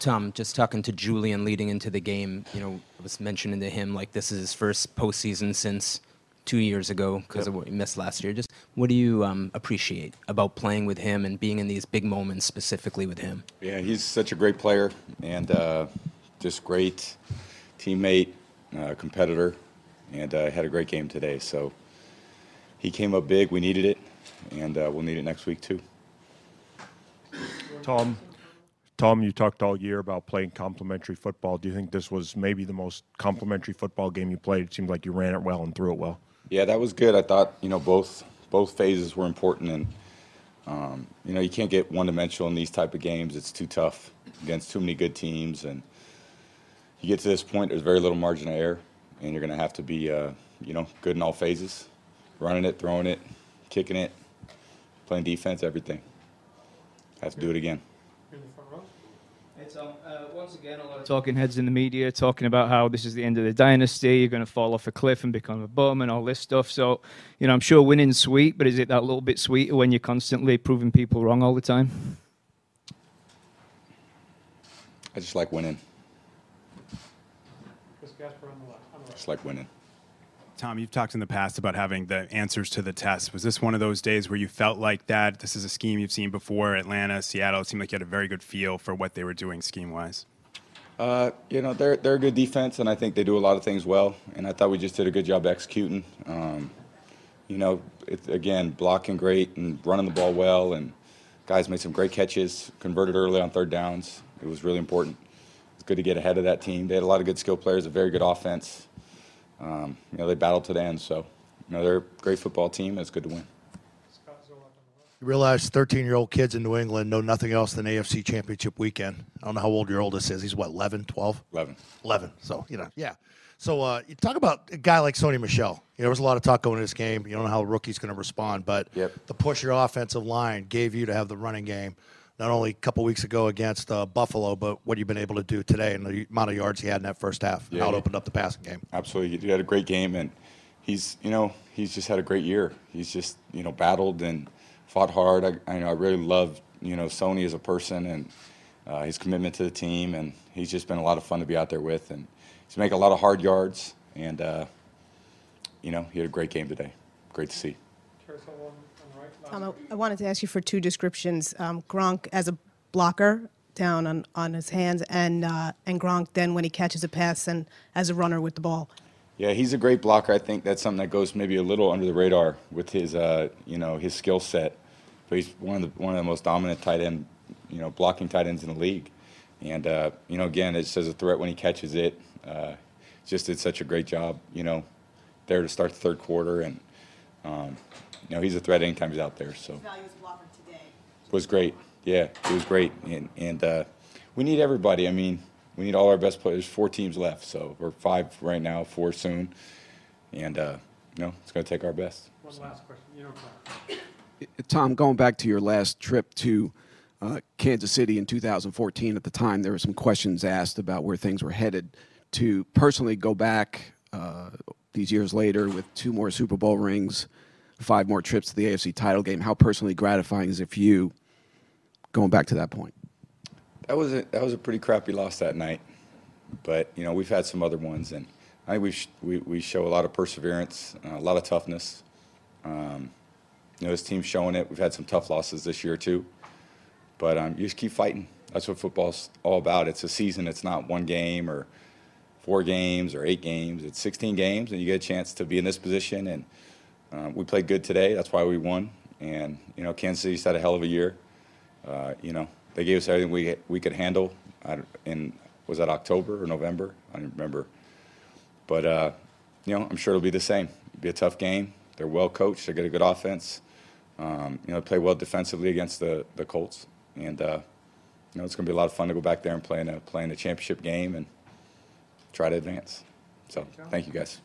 Tom, just talking to Julian leading into the game, you know, I was mentioning to him like this is his first postseason since two years ago because Yep. of what he missed last year. Just what do you um, appreciate about playing with him and being in these big moments specifically with him? Yeah, he's such a great player and uh, just great teammate, uh, competitor, and uh, had a great game today. So he came up big. We needed it, and uh, we'll need it next week too. Tom, Tom, you talked all year about playing complementary football. Do you think this was maybe the most complementary football game you played? It seemed like you ran it well and threw it well. Yeah, that was good. I thought you know both both phases were important, and um, you know you can't get one dimensional in these type of games. It's too tough against too many good teams, and you get to this point, there's very little margin of error, and you're going to have to be uh, you know good in all phases, running it, throwing it, kicking it, playing defense, everything. Have to do it again. Hey, Tom, uh, once again, a lot of talking heads in the media talking about how this is the end of the dynasty, you're going to fall off a cliff and become a bum and all this stuff. So, you know, I'm sure winning's sweet, but is it that little bit sweeter when you're constantly proving people wrong all the time? I just like winning. Just like winning. Tom, you've talked in the past about having the answers to the test. Was this one of those days where you felt like that? This is a scheme you've seen before, Atlanta, Seattle. It seemed like you had a very good feel for what they were doing scheme wise. Uh, you know, they're they're a good defense, and I think they do a lot of things well. And I thought we just did a good job executing. Um, you know, it, again, blocking great and running the ball well, and guys made some great catches, converted early on third downs. It was really important. It's good to get ahead of that team. They had a lot of good skill players, a very good offense. Um, you know, they battled to the end, so you know they're a great football team. It's good to win. You realize 13 year old kids in New England know nothing else than AFC Championship weekend. I don't know how old your oldest is. He's what, 11, 12? 11. 11. So, you know, yeah. So, uh, you talk about a guy like Sony Michel. You know, there was a lot of talk going into this game. You don't know how the rookie's going to respond, but Yep. the push your offensive line gave you to have the running game, not only a couple weeks ago against uh, Buffalo, but what you've been able to do today and the amount of yards he had in that first half, Yeah, how it opened up the passing game. Absolutely, he had a great game, and he's you know he's just had a great year. He's just you know battled and fought hard. I, I know I really love you know Sony as a person and uh, his commitment to the team, and he's just been a lot of fun to be out there with, and he's making a lot of hard yards, and uh, you know he had a great game today. Great to see. Tom, I- I wanted to ask you for two descriptions. Um, Gronk as a blocker down on, on his hands, and uh, and Gronk then when he catches a pass and as a runner with the ball. Yeah, he's a great blocker. I think that's something that goes maybe a little under the radar with his, uh, you know, his skill set. But he's one of the one of the most dominant tight end, you know, blocking tight ends in the league. And uh, you know, again, it's as a threat when he catches it. Uh, just did such a great job, you know, there to start the third quarter, and um, you know, he's a threat anytime he's out there. So was great. Yeah, it was great, and and uh, we need everybody. I mean, we need all our best players. Four teams left, so we're five right now, four soon, and uh, you know, it's going to take our best. One last question. You know, Tom, going back to your last trip to uh, Kansas City in 2014, at the time there were some questions asked about where things were headed. To personally go back uh, these years later with two more Super Bowl rings, five more trips to the AFC title game, how personally gratifying is it for you going back to that point? That was a, that was a pretty crappy loss that night, but you know we've had some other ones, and I think we sh- we, we show a lot of perseverance, uh, a lot of toughness. Um, you know, this team's showing it. We've had some tough losses this year too, but um, you just keep fighting. That's what football's all about. It's a season. It's not one game or four games or eight games. It's 16 games, and you get a chance to be in this position. And uh, we played good today. That's why we won. And you know, Kansas City's had a hell of a year. Uh, you know, they gave us everything we we could handle. In was that October or November? I don't remember. But uh, you know, I'm sure it'll be the same. It'll be a tough game. They're well coached. They got a good offense. Um, you know, they play well defensively against the the Colts, and uh, you know, it's going to be a lot of fun to go back there and play in a play in a championship game and try to advance. So, thank you guys.